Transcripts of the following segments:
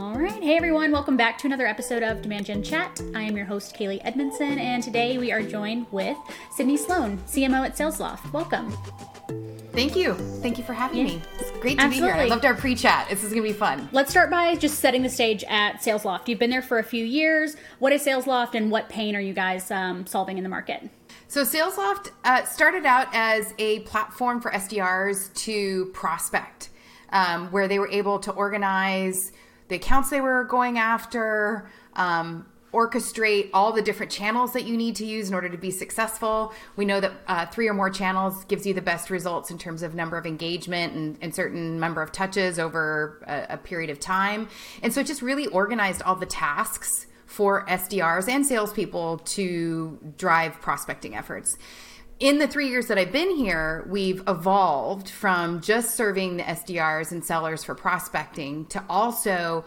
All right. Hey, everyone. Welcome back to another episode of Demand Gen Chat. I am your host, Kaylee Edmondson, and today we are joined with Sydney Sloan, CMO at SalesLoft. Welcome. Thank you. Thank you for having yeah. me. It's great to Absolutely. be here. I loved our pre chat. This is going to be fun. Let's start by just setting the stage at SalesLoft. You've been there for a few years. What is SalesLoft and what pain are you guys um, solving in the market? So, SalesLoft uh, started out as a platform for SDRs to prospect, um, where they were able to organize the accounts they were going after, um, orchestrate all the different channels that you need to use in order to be successful. We know that uh, three or more channels gives you the best results in terms of number of engagement and, and certain number of touches over a, a period of time. And so it just really organized all the tasks for SDRs and salespeople to drive prospecting efforts in the three years that I've been here, we've evolved from just serving the SDRs and sellers for prospecting to also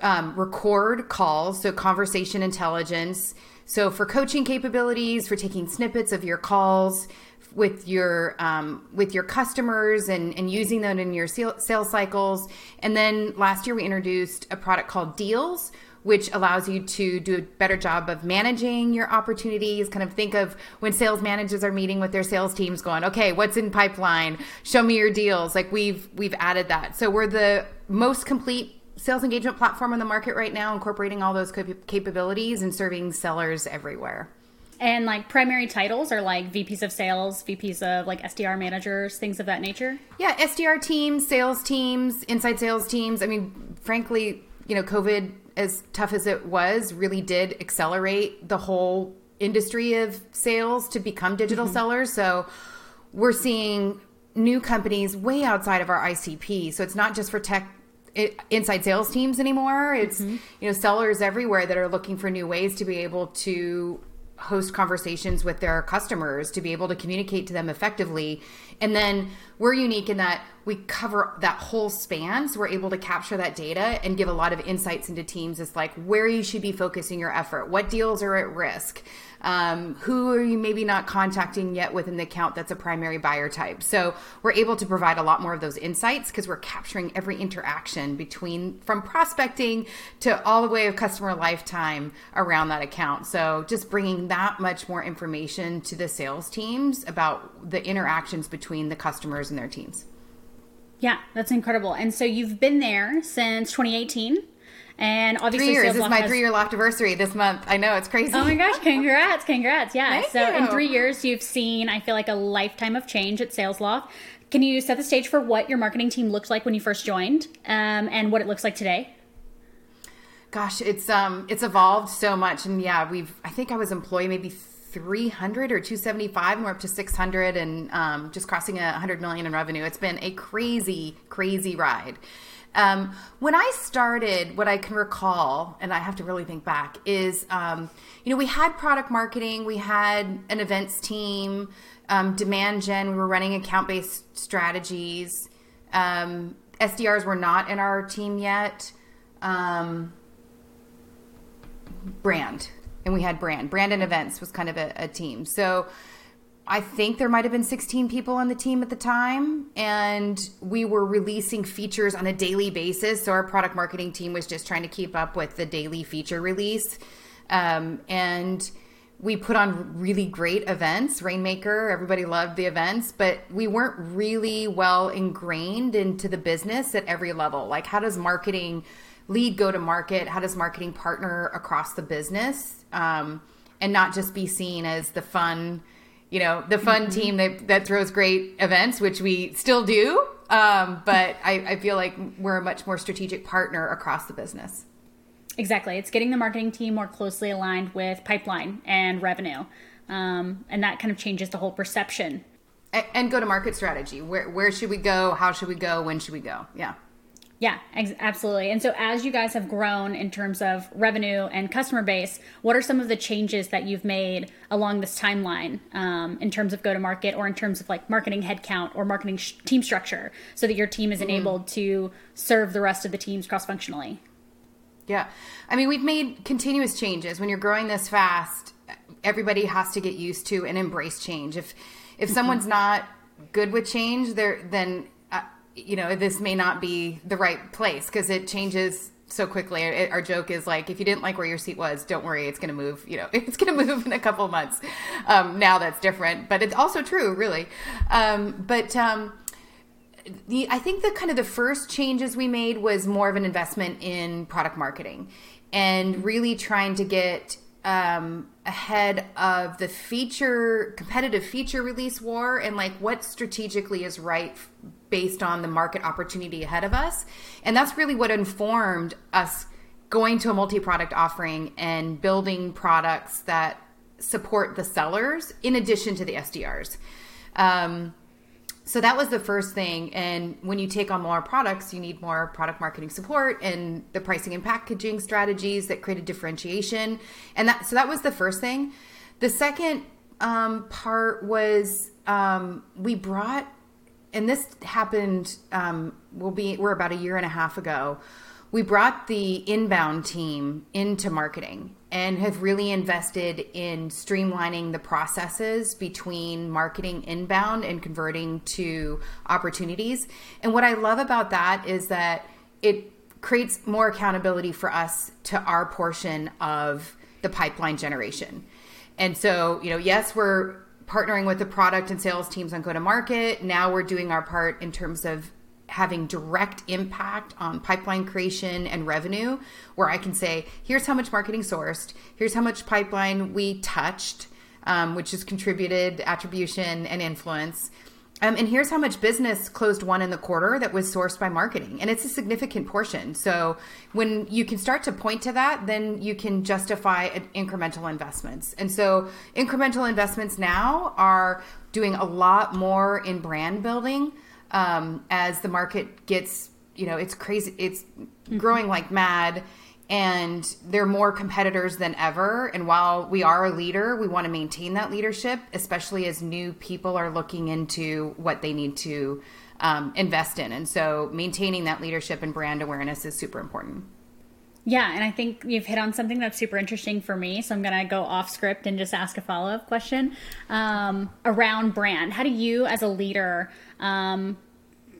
um, record calls, so conversation intelligence. So for coaching capabilities, for taking snippets of your calls with your um, with your customers and, and using them in your sales cycles. And then last year we introduced a product called Deals, which allows you to do a better job of managing your opportunities. Kind of think of when sales managers are meeting with their sales teams, going, "Okay, what's in pipeline? Show me your deals." Like we've we've added that, so we're the most complete sales engagement platform on the market right now, incorporating all those capabilities and serving sellers everywhere. And like primary titles are like VPs of sales, VPs of like SDR managers, things of that nature. Yeah, SDR teams, sales teams, inside sales teams. I mean, frankly, you know, COVID as tough as it was, really did accelerate the whole industry of sales to become digital mm-hmm. sellers. So we're seeing new companies way outside of our ICP. So it's not just for tech inside sales teams anymore. It's mm-hmm. you know sellers everywhere that are looking for new ways to be able to host conversations with their customers to be able to communicate to them effectively. And then we're unique in that we cover that whole span. So we're able to capture that data and give a lot of insights into teams as like where you should be focusing your effort, what deals are at risk, um, who are you maybe not contacting yet within the account that's a primary buyer type. So we're able to provide a lot more of those insights because we're capturing every interaction between from prospecting to all the way of customer lifetime around that account. So just bringing that much more information to the sales teams about the interactions between the customers and their teams. Yeah, that's incredible. And so you've been there since 2018. And obviously, three years. This is my has... three year loft anniversary this month. I know it's crazy. Oh my gosh! Congrats, congrats! Yeah. Thank so you. in three years, you've seen I feel like a lifetime of change at SalesLoft. Can you set the stage for what your marketing team looked like when you first joined, um, and what it looks like today? Gosh, it's um, it's evolved so much, and yeah, we've. I think I was employee maybe 300 or 275 and we're up to 600 and um, just crossing a 100 million in revenue it's been a crazy crazy ride um, when i started what i can recall and i have to really think back is um, you know we had product marketing we had an events team um, demand gen we were running account based strategies um, sdrs were not in our team yet um, brand and we had brand. Brand and events was kind of a, a team. So I think there might have been 16 people on the team at the time, and we were releasing features on a daily basis. So our product marketing team was just trying to keep up with the daily feature release. Um, and we put on really great events, Rainmaker, everybody loved the events, but we weren't really well ingrained into the business at every level. Like, how does marketing lead go to market? How does marketing partner across the business? Um, and not just be seen as the fun, you know, the fun mm-hmm. team that, that throws great events, which we still do. Um, but I, I feel like we're a much more strategic partner across the business. Exactly. It's getting the marketing team more closely aligned with pipeline and revenue. Um, and that kind of changes the whole perception. And, and go to market strategy. Where, where should we go? How should we go? When should we go? Yeah. Yeah, ex- absolutely. And so, as you guys have grown in terms of revenue and customer base, what are some of the changes that you've made along this timeline um, in terms of go to market or in terms of like marketing headcount or marketing sh- team structure so that your team is mm-hmm. enabled to serve the rest of the teams cross functionally? Yeah. I mean, we've made continuous changes. When you're growing this fast, everybody has to get used to and embrace change. If if mm-hmm. someone's not good with change, there then you know, this may not be the right place because it changes so quickly. It, our joke is like, if you didn't like where your seat was, don't worry, it's going to move. You know, it's going to move in a couple months. Um, now that's different, but it's also true, really. Um, but um, the I think the kind of the first changes we made was more of an investment in product marketing and really trying to get um, ahead of the feature competitive feature release war and like what strategically is right based on the market opportunity ahead of us. And that's really what informed us going to a multi-product offering and building products that support the sellers in addition to the sdrs um, so that was the first thing. And when you take on more products you need more product marketing support and the pricing and packaging strategies that created differentiation. And that so that was the first thing. The second um, part was um, we brought and this happened um, will be we're about a year and a half ago we brought the inbound team into marketing and have really invested in streamlining the processes between marketing inbound and converting to opportunities. And what I love about that is that it creates more accountability for us to our portion of the pipeline generation. And so, you know, yes, we're partnering with the product and sales teams on go to market. Now we're doing our part in terms of having direct impact on pipeline creation and revenue where i can say here's how much marketing sourced here's how much pipeline we touched um, which has contributed attribution and influence um, and here's how much business closed one in the quarter that was sourced by marketing. And it's a significant portion. So when you can start to point to that then you can justify incremental investments. And so incremental investments now are doing a lot more in brand building um, as the market gets, you know, it's crazy, it's growing like mad, and there are more competitors than ever. And while we are a leader, we want to maintain that leadership, especially as new people are looking into what they need to um, invest in. And so, maintaining that leadership and brand awareness is super important. Yeah, and I think you've hit on something that's super interesting for me. So I'm going to go off script and just ask a follow up question um, around brand. How do you, as a leader, um,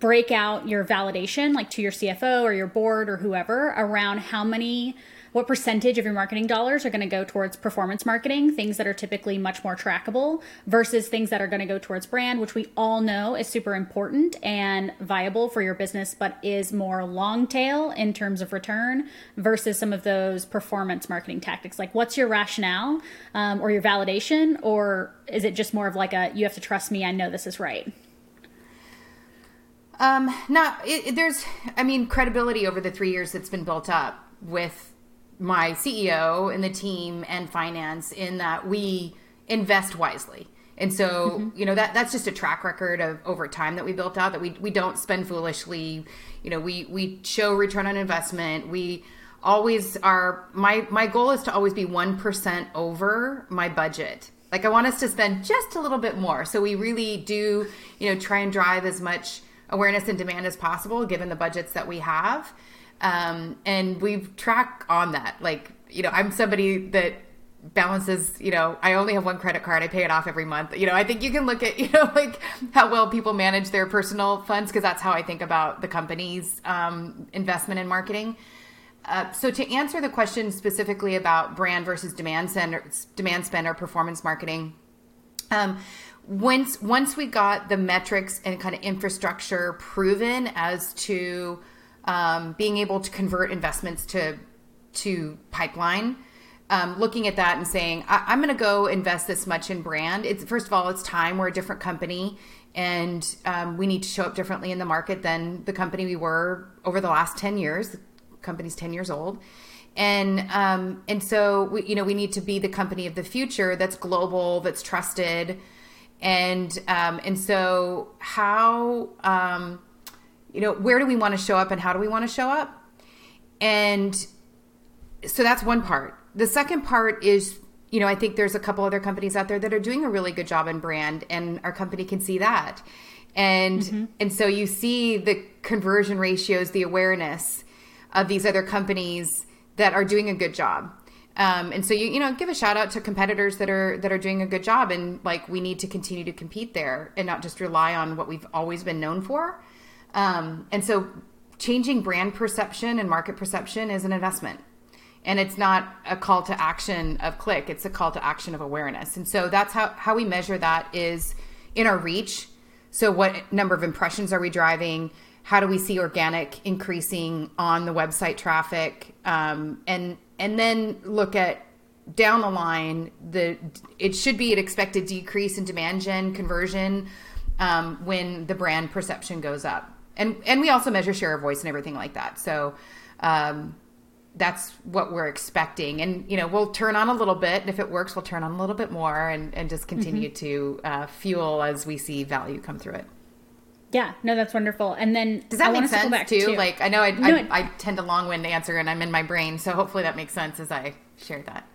break out your validation, like to your CFO or your board or whoever, around how many what percentage of your marketing dollars are going to go towards performance marketing, things that are typically much more trackable, versus things that are going to go towards brand, which we all know is super important and viable for your business, but is more long tail in terms of return versus some of those performance marketing tactics. Like, what's your rationale um, or your validation, or is it just more of like a you have to trust me, I know this is right? Um, not it, there's, I mean, credibility over the three years that's been built up with my CEO and the team and finance in that we invest wisely. And so, mm-hmm. you know, that that's just a track record of over time that we built out that we we don't spend foolishly. You know, we we show return on investment. We always are my my goal is to always be 1% over my budget. Like I want us to spend just a little bit more. So we really do, you know, try and drive as much awareness and demand as possible given the budgets that we have. Um, and we track on that. Like, you know, I'm somebody that balances, you know, I only have one credit card. I pay it off every month. You know, I think you can look at, you know, like how well people manage their personal funds because that's how I think about the company's um, investment in marketing. Uh, so to answer the question specifically about brand versus demand or, demand spend or performance marketing, um, once once we got the metrics and kind of infrastructure proven as to um, being able to convert investments to to pipeline um, looking at that and saying I, am going to go invest this much in brand it's first of all it's time we're a different company and um, we need to show up differently in the market than the company we were over the last 10 years the company's 10 years old and um, and so we, you know we need to be the company of the future that's global that's trusted and um, and so how um, you know where do we want to show up and how do we want to show up? And so that's one part. The second part is you know i think there's a couple other companies out there that are doing a really good job in brand and our company can see that. And mm-hmm. and so you see the conversion ratios the awareness of these other companies that are doing a good job um, and so you you know give a shout out to competitors that are that are doing a good job and like we need to continue to compete there and not just rely on what we've always been known for. Um, and so changing brand perception and market perception is an investment. And it's not a call to action of click it's a call to action of awareness. And so that's how, how we measure that is in our reach. So what number of impressions are we driving? How do we see organic increasing on the website traffic? Um, and and then look at down the line the it should be an expected decrease in demand gen conversion um, when the brand perception goes up. And and we also measure share of voice and everything like that. So um, that's what we're expecting. And you know we'll turn on a little bit. And if it works we'll turn on a little bit more and, and just continue mm-hmm. to uh, fuel as we see value come through it yeah no that's wonderful. And then does that I make sense to too? like i know I, no, I, I tend to long wind answer and i'm in my brain so hopefully that makes sense as i share that.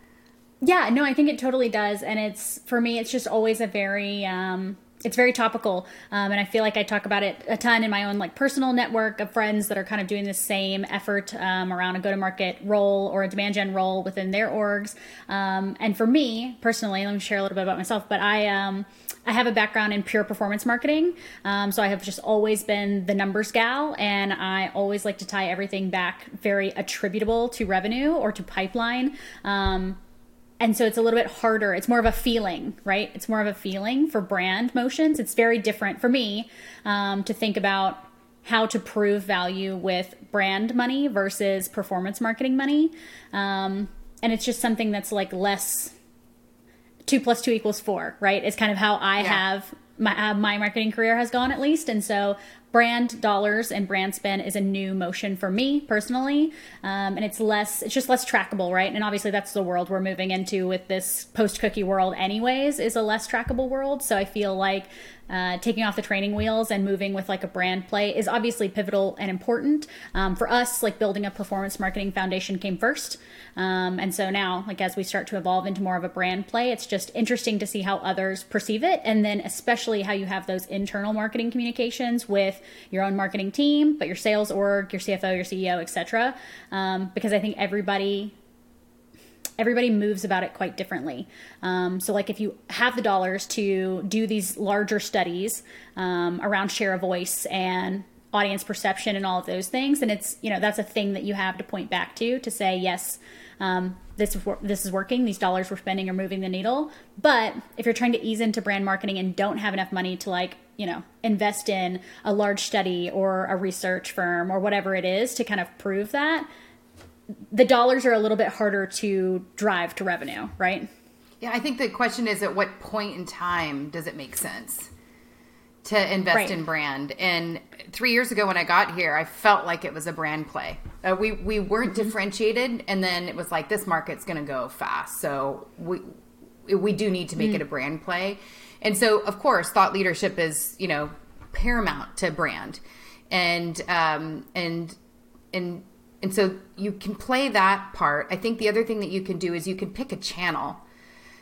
Yeah no i think it totally does. And it's for me it's just always a very um it's very topical um, and i feel like i talk about it a ton in my own like personal network of friends that are kind of doing the same effort um, around a go-to-market role or a demand gen role within their orgs um, and for me personally let me share a little bit about myself but i um, I have a background in pure performance marketing. Um, so I have just always been the numbers gal, and I always like to tie everything back very attributable to revenue or to pipeline. Um, and so it's a little bit harder. It's more of a feeling right? It's more of a feeling for brand motions. It's very different for me um, to think about how to prove value with brand money versus performance marketing money. Um, and it's just something that's like less two plus two equals four right? It's kind of how i yeah. have my, uh, my marketing career has gone at least. And so brand dollars and brand spend is a new motion for me personally. Um, and it's less it's just less trackable right? And obviously that's the world we're moving into with this post cookie world anyways is a less trackable world. So i feel like uh, taking off the training wheels and moving with like a brand play is obviously pivotal and important. Um, for us like building a performance marketing foundation came first. Um, and so now like as we start to evolve into more of a brand play it's just interesting to see how others perceive it. And then especially how you have those internal marketing communications with your own marketing team but your sales org your cfo your ceo etc um, because i think everybody everybody moves about it quite differently. Um, so, like if you have the dollars to do these larger studies um, around share of voice and audience perception and all of those things, and it's you know that's a thing that you have to point back to to say yes. Um, this is this is working. These dollars we're spending are moving the needle. But if you're trying to ease into brand marketing and don't have enough money to like you know invest in a large study or a research firm or whatever it is to kind of prove that, the dollars are a little bit harder to drive to revenue, right? Yeah, I think the question is at what point in time does it make sense to invest right. in brand? And three years ago when I got here, I felt like it was a brand play. Uh, we we weren't mm-hmm. differentiated, and then it was like this market's going to go fast, so we we do need to make mm. it a brand play. And so, of course, thought leadership is you know paramount to brand, and um, and and and so you can play that part. I think the other thing that you can do is you can pick a channel.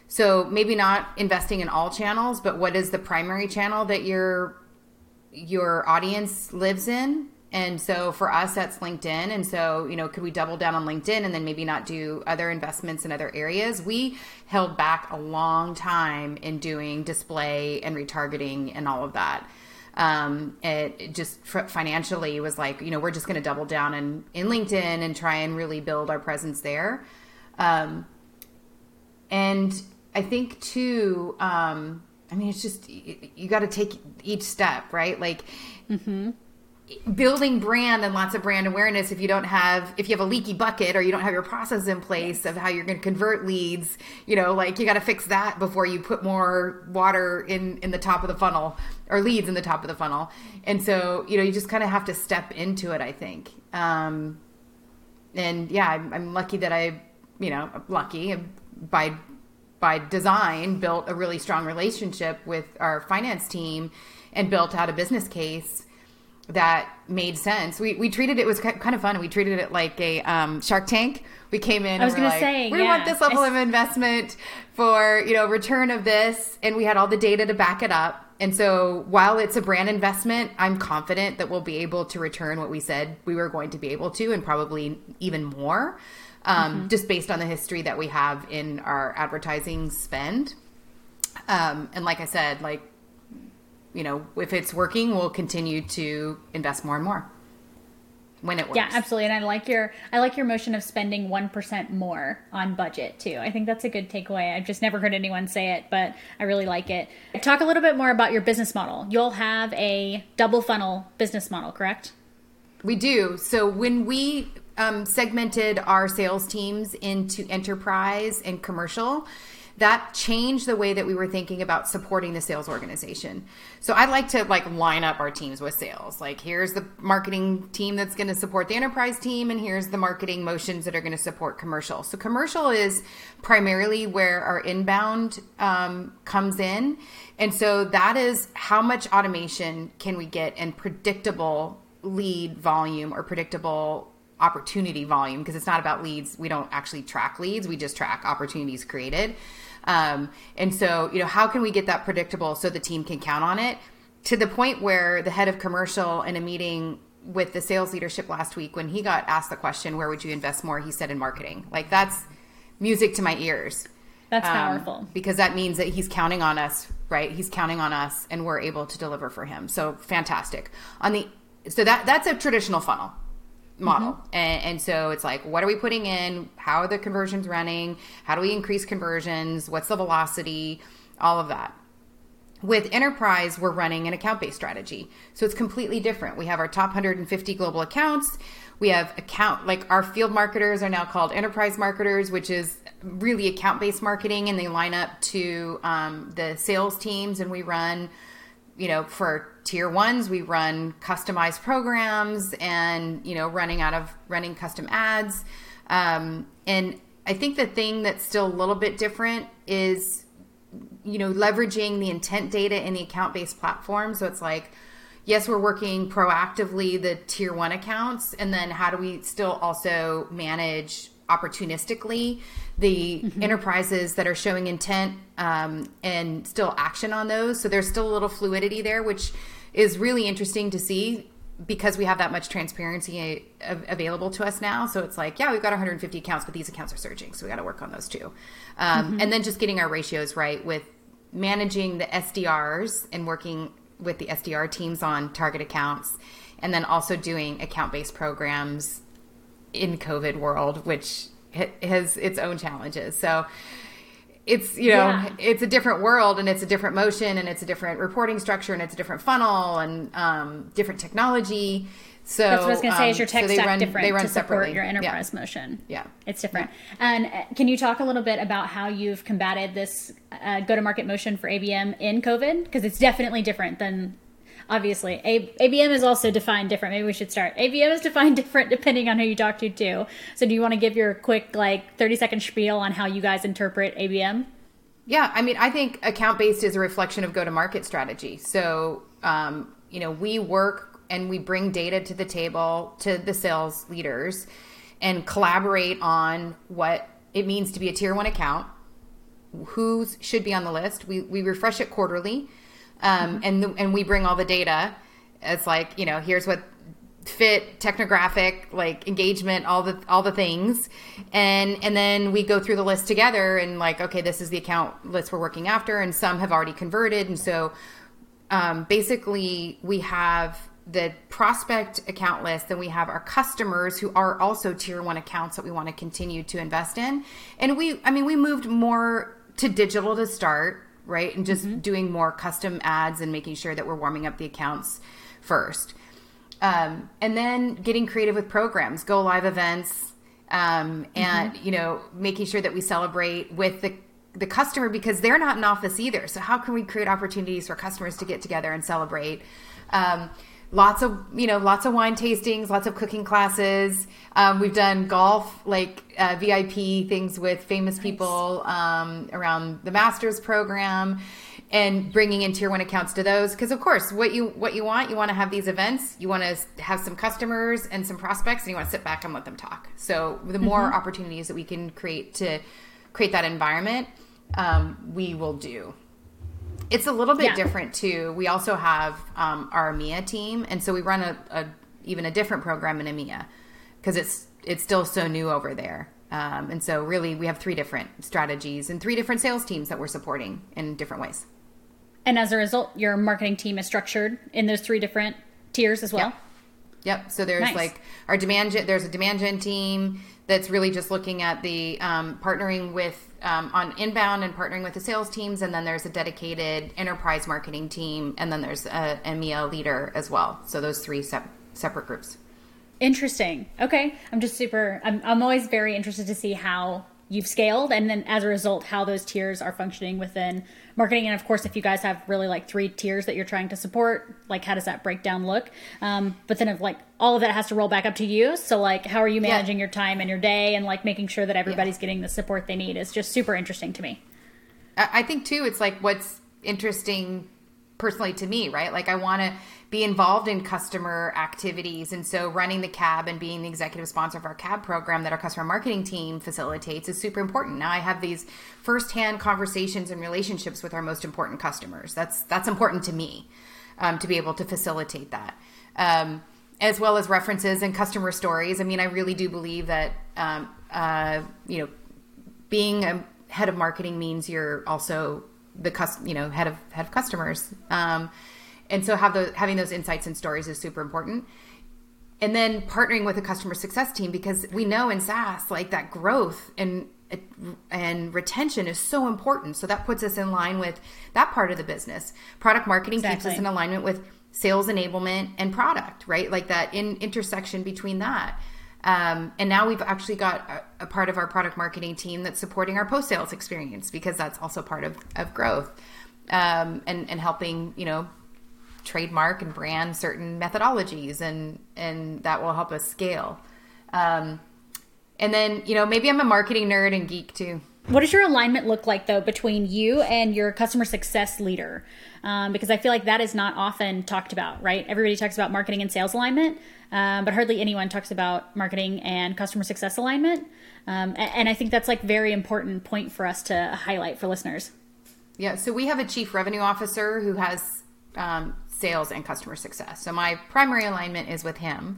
So maybe not investing in all channels, but what is the primary channel that your your audience lives in? And so for us, that's LinkedIn. And so, you know, could we double down on LinkedIn and then maybe not do other investments in other areas? We held back a long time in doing display and retargeting and all of that um, it, just financially was like, you know, we're just going to double down in, in LinkedIn and try and really build our presence there. Um, and I think too, um, I mean, it's just, you, you got to take each step, right? Like, mm-hmm building brand and lots of brand awareness if you don't have if you have a leaky bucket or you don't have your process in place of how you're going to convert leads you know like you got to fix that before you put more water in in the top of the funnel or leads in the top of the funnel and so you know you just kind of have to step into it i think um and yeah i'm, I'm lucky that i you know lucky by by design built a really strong relationship with our finance team and built out a business case that made sense. We we treated it was kind of fun. We treated it like a um, Shark Tank. We came in. I was going like, to say we yeah. want this level I... of investment for you know return of this, and we had all the data to back it up. And so while it's a brand investment, I'm confident that we'll be able to return what we said we were going to be able to, and probably even more, um, mm-hmm. just based on the history that we have in our advertising spend. Um, and like I said, like you know, if it's working, we'll continue to invest more and more. When it works. Yeah, absolutely. And I like your I like your motion of spending one percent more on budget too. I think that's a good takeaway. I've just never heard anyone say it, but I really like it. Talk a little bit more about your business model. You'll have a double funnel business model, correct? We do. So when we um, segmented our sales teams into enterprise and commercial, that changed the way that we were thinking about supporting the sales organization. So I like to like line up our teams with sales. Like here's the marketing team that's going to support the enterprise team and here's the marketing motions that are going to support commercial. So commercial is primarily where our inbound um, comes in. And so that is how much automation can we get and predictable lead volume or predictable opportunity volume because it's not about leads. We don't actually track leads. We just track opportunities created. Um, and so, you know, how can we get that predictable so the team can count on it to the point where the head of commercial in a meeting with the sales leadership last week, when he got asked the question, where would you invest more? He said in marketing. Like that's music to my ears. That's um, powerful because that means that he's counting on us, right? He's counting on us and we're able to deliver for him. So fantastic. On the, so that, that's a traditional funnel model. Mm-hmm. And, and, so it's like, what are we putting in? How are the conversions running? How do we increase conversions? What's the velocity? All of that. With enterprise, we're running an account based strategy. So it's completely different. We have our top 150 global accounts. We have account, like our field marketers are now called enterprise marketers, which is really account based marketing. And they line up to um, the sales teams and we run you know, for tier ones, we run customized programs and, you know, running out of running custom ads. Um, and I think the thing that's still a little bit different is, you know, leveraging the intent data in the account based platform. So it's like, yes, we're working proactively the tier one accounts. And then how do we still also manage opportunistically the mm-hmm. enterprises that are showing intent um, and still action on those. So there's still a little fluidity there, which is really interesting to see because we have that much transparency available to us now. So it's like, yeah, we've got 150 accounts, but these accounts are surging. So we got to work on those too. Um, mm-hmm. And then just getting our ratios right with managing the SDRs and working with the SDR teams on target accounts. And then also doing account based programs in COVID world, which has its own challenges. So it's you know yeah. it's a different world and it's a different motion and it's a different reporting structure and it's a different funnel and um, different technology. So that's what I was going to say. Is your um, tech so stack run, different they run to support separately. your enterprise yeah. motion? Yeah, it's different. Yeah. And uh, can you talk a little bit about how you've combated this uh, go-to-market motion for ABM in COVID? Because it's definitely different than obviously. A- ABM is also defined different. Maybe we should start. ABM is defined different depending on who you talk to, too. So, do you want to give your quick, like, 30 second spiel on how you guys interpret ABM? Yeah, I mean, I think account based is a reflection of go to market strategy. So, um, you know, we work and we bring data to the table to the sales leaders and collaborate on what it means to be a tier one account, who should be on the list. We, we refresh it quarterly um, and the, and we bring all the data. It's like you know, here's what fit technographic like engagement all the all the things. And and then we go through the list together and like okay this is the account list we're working after and some have already converted. And so um, basically we have the prospect account list and we have our customers who are also tier one accounts that we want to continue to invest in. And we i mean we moved more to digital to start right? And just mm-hmm. doing more custom ads and making sure that we're warming up the accounts first. Um, and then getting creative with programs, go live events, um, and mm-hmm. you know, making sure that we celebrate with the the customer because they're not in office either. So how can we create opportunities for customers to get together and celebrate? Um, lots of you know lots of wine tastings lots of cooking classes um, we've done golf like uh, vip things with famous nice. people um, around the masters program and bringing in tier one accounts to those because of course what you what you want you want to have these events you want to have some customers and some prospects and you want to sit back and let them talk so the more mm-hmm. opportunities that we can create to create that environment um, we will do it's a little bit yeah. different too. We also have um, our EMEA team, and so we run a, a even a different program in EMEA because it's it's still so new over there. Um, and so really, we have three different strategies and three different sales teams that we're supporting in different ways. And as a result, your marketing team is structured in those three different tiers as well. Yep. So there's Nice. like our demand gen, there's a demand gen team that's really just looking at the um, partnering with um, on inbound and partnering with the sales teams, and then there's a dedicated enterprise marketing team, and then there's a EMEA leader as well. So those three sep- separate groups. Interesting. Okay. I'm just super, I'm, I'm always very interested to see how you've scaled and then as a result, how those tiers are functioning within marketing. And of course, if you guys have really like three tiers that you're trying to support, like how does that breakdown look? Um, but then if like all of that has to roll back up to you. So like, how are you managing your time and your day and like making sure that everybody's getting the support they need is just super interesting to me. I I think too, it's like what's interesting personally to me, right? Like I want to be involved in customer activities. And so running the cab and being the executive sponsor of our cab program that our customer marketing team facilitates is super important. Now I have these firsthand conversations and relationships with our most important customers. That's, that's important to me um, to be able to facilitate that. Um, as well as references and customer stories. I mean, I really do believe that, um, uh, you know, being a head of marketing means you're also the cus- you know head of head of customers. Um, and so have the having those insights and stories is super important. And then partnering with a customer success team because we know in SaaS like that growth and and retention is so important. So that puts us in line with that part of the business. Product marketing keeps us in alignment with sales enablement and product right? Like that in intersection between that um, and now we've actually got a, a part of our product marketing team that's supporting our post sales experience because that's also part of, of growth um, and, and helping, you know, trademark and brand certain methodologies and, and that will help us scale. Um, and then, you know, maybe I'm a marketing nerd and geek too. What does your alignment look like though between you and your customer success leader? Um, because I feel like that is not often talked about, right? Everybody talks about marketing and sales alignment, um, but hardly anyone talks about marketing and customer success alignment. Um, a- and I think that's like very important point for us to highlight for listeners. Yeah, so we have a chief revenue officer who has um, sales and customer success. So my primary alignment is with him.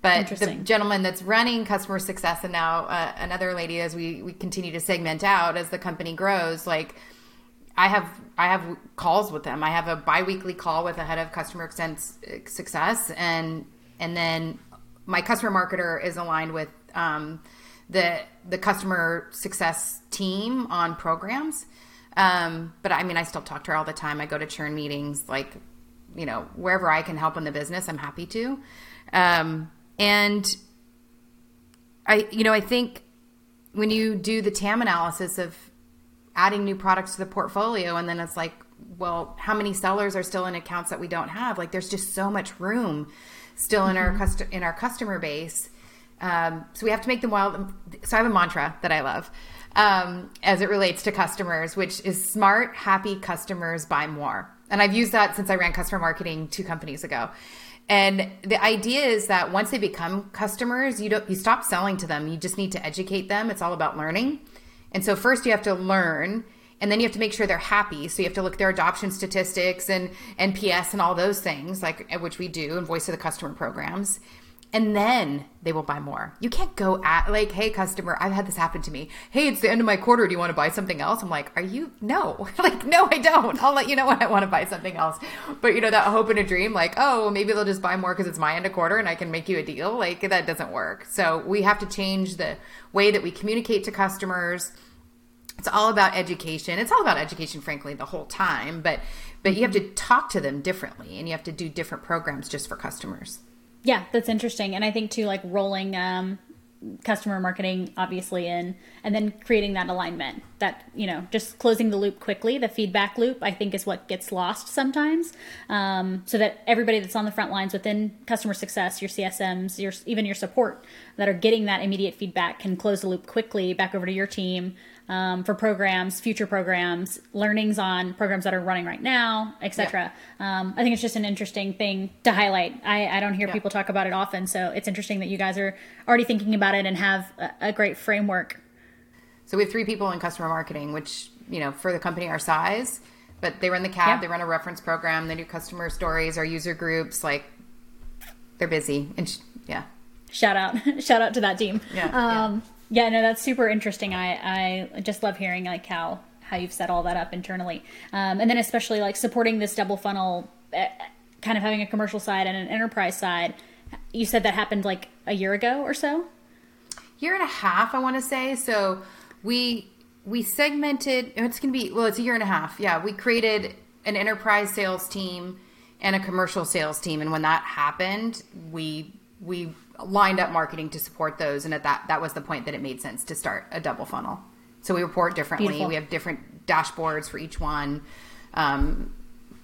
But the gentleman that's running customer success and now uh, another lady as we, we continue to segment out as the company grows, like I have I have calls with them. I have a biweekly call with the head of customer sense- success, and and then my customer marketer is aligned with um, the the customer success team on programs. Um, but I mean, I still talk to her all the time. I go to churn meetings, like you know, wherever I can help in the business, I'm happy to. Um, and I, you know, I think when you do the TAM analysis of adding new products to the portfolio and then it's like well how many sellers are still in accounts that we don't have? Like there's just so much room still in our cust- in our customer base. Um, so we have to make them wild. So i have a mantra that i love um, as it relates to customers which is smart happy customers buy more. And i've used that since i ran customer marketing two companies ago and the idea is that once they become customers you don't you stop selling to them you just need to educate them it's all about learning and so first you have to learn and then you have to make sure they're happy. So you have to look at their adoption statistics and NPS and all those things, like which we do in voice of the customer programs. And then they will buy more. You can't go at like, hey, customer, I've had this happen to me. Hey, it's the end of my quarter. Do you want to buy something else? I'm like, are you? No. like, no, I don't. I'll let you know when I want to buy something else. But you know, that hope and a dream, like, oh, maybe they'll just buy more because it's my end of quarter and I can make you a deal. Like, that doesn't work. So we have to change the way that we communicate to customers it's all about education it's all about education frankly the whole time but but you have to talk to them differently and you have to do different programs just for customers Yeah, that's interesting. And I think too, like rolling um, customer marketing obviously in, and then creating that alignment. That you know, just closing the loop quickly. The feedback loop, I think, is what gets lost sometimes. Um, so that everybody that's on the front lines within customer success, your CSMs, your even your support that are getting that immediate feedback can close the loop quickly back over to your team um, for programs, future programs, learnings on programs that are running right now, etc. Um, I think it's just an interesting thing to highlight. I, I don't hear Yeah. people talk about it often, so it's interesting that you guys are already thinking about it and have a, a great framework. so we have three people in customer marketing which you know for the company our size but they run the cab Yeah. they run a reference program they do customer stories our user groups like they're busy and sh- yeah Shout out, shout out to that team. Yeah, um, yeah. No, that's super interesting. I I just love hearing like how how you've set all that up internally, um, and then especially like supporting this double funnel, uh, kind of having a commercial side and an enterprise side. you said that happened like a year ago or so? Year and a half, I want to say. So we we segmented. It's going to be well. It's a year and a half. Yeah, we created an enterprise sales team and a commercial sales team, and when that happened, we we lined up marketing to support those, and at that that was the point that it made sense to start a double funnel. So we report differently. Beautiful. We have different dashboards for each one. Um,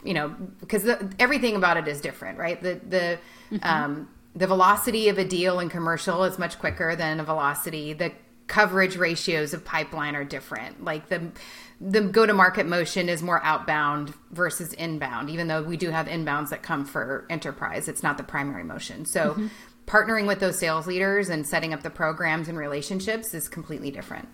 you know, because everything about it is different, right? The the mm-hmm. um, the velocity of a deal in commercial is much quicker than a velocity. The coverage ratios of pipeline are different. Like the the go to market motion is more outbound versus inbound. Even though we do have inbounds that come for enterprise, it's not the primary motion. So. Mm-hmm. Partnering with those sales leaders and setting up the programs and relationships is completely different.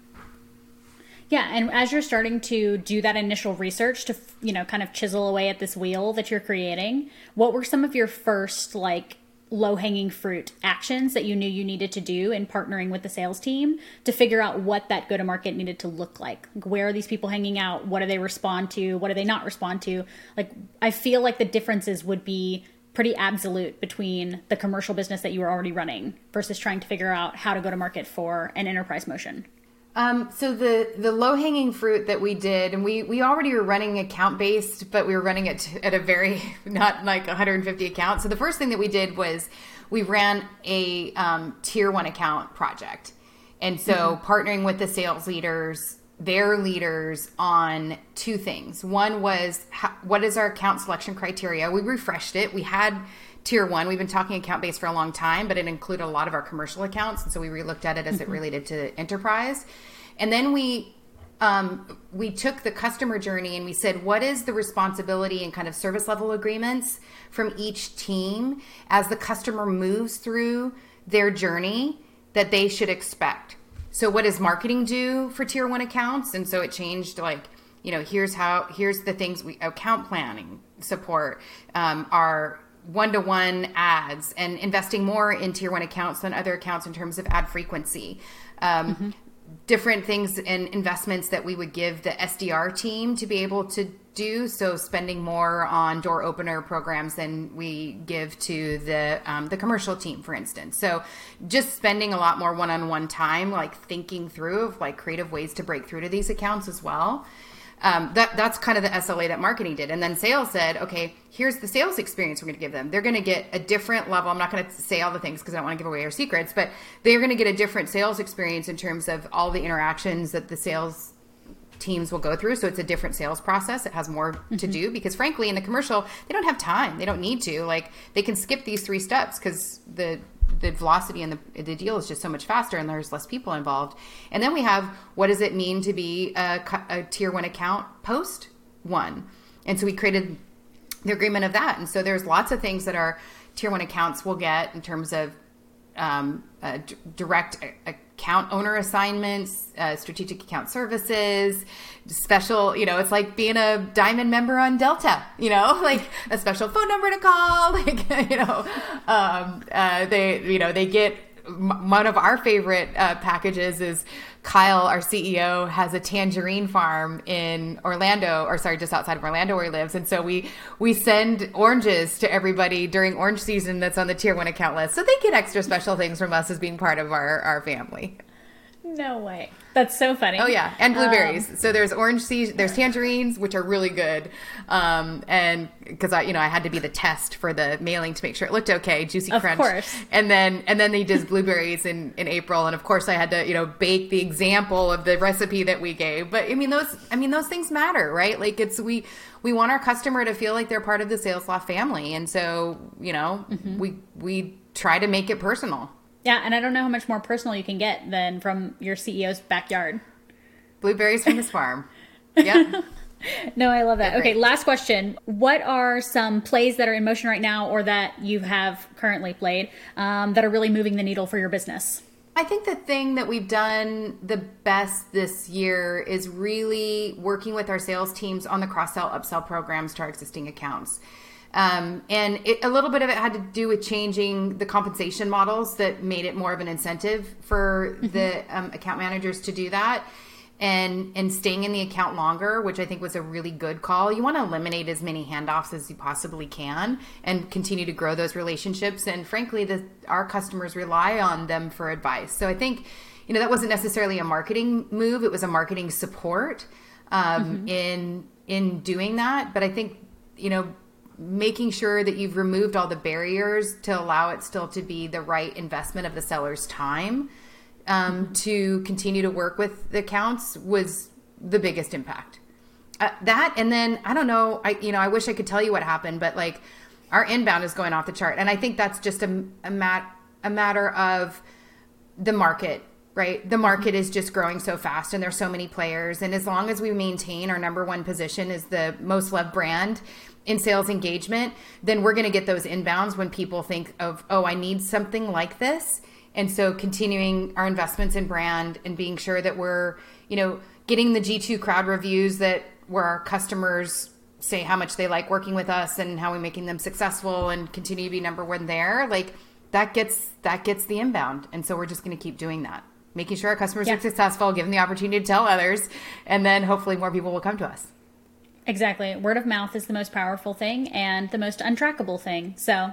Yeah, and as you're starting to do that initial research to, you know, kind of chisel away at this wheel that you're creating, what were some of your first like low hanging fruit actions that you knew you needed to do in partnering with the sales team to figure out what that go to market needed to look like. like. Where are these people hanging out? What do they respond to? What do they not respond to? Like, I feel like the differences would be pretty absolute between the commercial business that you were already running versus trying to figure out how to go to market for an enterprise motion. Um, so the the low hanging fruit that we did, and we we already were running account based, but we were running it at a very not like 150 accounts. So the first thing that we did was we ran a um, tier one account project, and so mm-hmm. partnering with the sales leaders, their leaders on two things. One was how, what is our account selection criteria? We refreshed it. We had tier one. We've been talking account based for a long time, but it included a lot of our commercial accounts. And so we relooked at it as mm-hmm. it related to enterprise. And then we um, we took the customer journey and we said, what is the responsibility and kind of service level agreements from each team as the customer moves through their journey that they should expect? So, what does marketing do for tier one accounts? And so it changed like, you know, here's how, here's the things we, account planning support, um, our one to one ads and investing more in tier one accounts than other accounts in terms of ad frequency. Um, mm-hmm. Different things and investments that we would give the SDR team to be able to do. So, spending more on door opener programs than we give to the um, the commercial team, for instance. So, just spending a lot more one on one time, like thinking through of like creative ways to break through to these accounts as well um, that that's kind of the SLA that marketing did. And then sales said, okay, here's the sales experience we're going to give them. They're going to get a different level. I'm not going to say all the things because I don't want to give away our secrets, but they're going to get a different sales experience in terms of all the interactions that the sales teams will go through. So it's a different sales process. It has more mm-hmm. to do because, frankly, in the commercial, they don't have time. They don't need to. Like they can skip these three steps because the the velocity and the, the deal is just so much faster and there's less people involved. And then we have what does it mean to be a, a tier one account post one? And so we created the agreement of that. And so there's lots of things that our tier one accounts will get in terms of um, uh, d- direct account owner assignments, uh, strategic account services, special, you know, it's like being a diamond member on Delta, you know, like a special phone number to call, like, you know, um, uh, they, you know, they get one of our favorite uh, packages is Kyle, our CEO, has a tangerine farm in Orlando, or sorry, just outside of Orlando where he lives. And so we we send oranges to everybody during orange season that's on the tier one account list. So they get extra special things from us as being part of our, our family. No way. That's so funny. Oh yeah, and blueberries. Um, so there's orange seeds, there's tangerines, which are really good. Um, and because I, you know, I had to be the test for the mailing to make sure it looked okay, juicy of crunch. course. And then and then they did blueberries in in April, and of course I had to you know bake the example of the recipe that we gave. But I mean those, I mean those things matter, right? Like it's we we want our customer to feel like they're part of the SalesLoft family, and so you know mm-hmm. we we try to make it personal. Yeah, and I don't know how much more personal you can get than from your CEO's backyard. Blueberries from his farm. Yep. no, I love that. Okay, last question. What are some plays that are in motion right now or that you have currently played um, that are really moving the needle for your business? I think the thing that we've done the best this year is really working with our sales teams on the cross sell, upsell programs to our existing accounts. Um, and it, a little bit of it had to do with changing the compensation models that made it more of an incentive for mm-hmm. the um, account managers to do that. and and staying in the account longer, which I think was a really good call. You want to eliminate as many handoffs as you possibly can and continue to grow those relationships. And frankly, the, our customers rely on them for advice. So I think you know that wasn't necessarily a marketing move; it was a marketing support um, mm-hmm. in in doing that. But I think you know making sure that you've removed all the barriers to allow it still to be the right investment of the seller's time um, to continue to work with the accounts was the biggest impact. Uh, that and then I don't know. I you know I wish I could tell you what happened, but like our inbound is going off the chart, and I think that's just a a, mat, a matter of the market. Right, the market is just growing so fast, and there's so many players. And as long as we maintain our number one position as the most loved brand in sales engagement, then we're going to get those inbounds when people think of, oh, I need something like this and so continuing our investments in brand and being sure that we're, you know, getting the G2 crowd reviews that where our customers say how much they like working with us and how we're making them successful and continue to be number one there, like that gets that gets the inbound. And so we're just going to keep doing that. Making sure our customers yeah. are successful, them the opportunity to tell others, and then hopefully more people will come to us. Exactly. Word of mouth is the most powerful thing and the most untrackable thing. So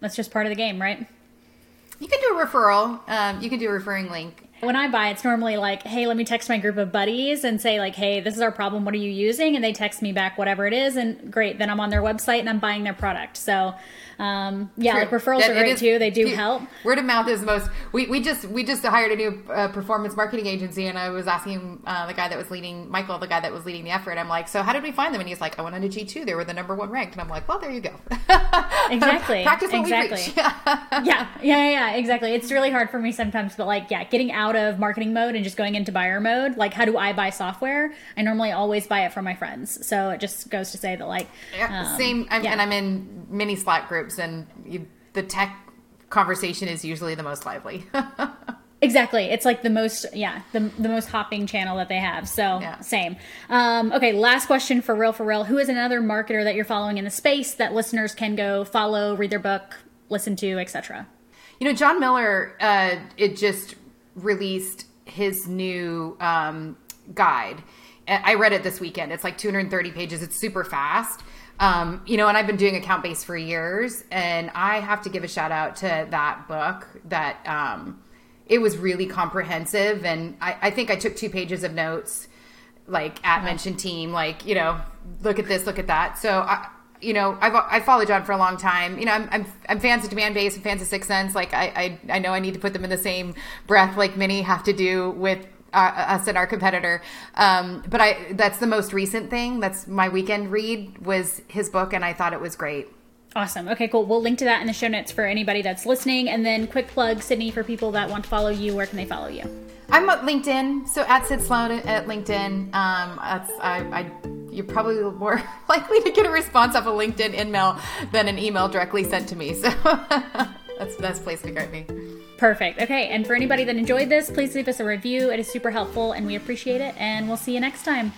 that's just part of the game, right? You can do a referral. Um, you can do a referring link. When I buy, it's normally like, hey, let me text my group of buddies and say, like, hey, this is our problem. What are you using? And they text me back whatever it is. And great. Then I'm on their website and I'm buying their product. So um, yeah, True. like referrals that, are great is, too. They do help. Word of mouth is most. We, we just we just hired a new uh, performance marketing agency, and I was asking uh, the guy that was leading Michael, the guy that was leading the effort. I'm like, so how did we find them? And he's like, I went on to G2. They were the number one ranked, and I'm like, well, there you go. exactly. Practice what exactly. we preach. yeah, yeah, yeah, yeah, exactly. It's really hard for me sometimes, but like, yeah, getting out of marketing mode and just going into buyer mode. Like, how do I buy software? I normally always buy it from my friends, so it just goes to say that like, yeah, um, same. I'm, yeah. And I'm in many Slack groups, and you the tech conversation is usually the most lively. Exactly. It's like the most, yeah, the, the most hopping channel that they have. So, yeah. same. Um, okay, last question for real, for real. Who is another marketer that you're following in the space that listeners can go follow, read their book, listen to, etc.? You know, Jon Miller, uh, it just released his new um, guide. I read it this weekend. It's like 230 pages. It's super fast. Um, you know, and I've been doing account based for years, and I have to give a shout out to that book. That um, it was really comprehensive, and I, I think I took two pages of notes, like at mention team, like you know, look at this, look at that. So I, you know, I've I followed Jon for a long time. You know, I'm I'm, I'm fans of Demandbase, I'm fans of 6sense. Like I, I I know I need to put them in the same breath, like many have to do with uh, us and our competitor. Um, but I that's the most recent thing. That's my weekend read was his book, and I thought it was great. Awesome. Okay, cool. We'll link to that in the show notes for anybody that's listening. And then quick plug, Sydney, for people that want to follow you, where can they follow you? I'm at LinkedIn, so at Syd Sloan at LinkedIn. Um, that's I, I you're probably more likely to get a response off a LinkedIn email than an email directly sent to me. So that's the best place to get me. Perfect. Okay. And for anybody that enjoyed this, please leave us a review. It is super helpful and we appreciate it. And we'll see you next time.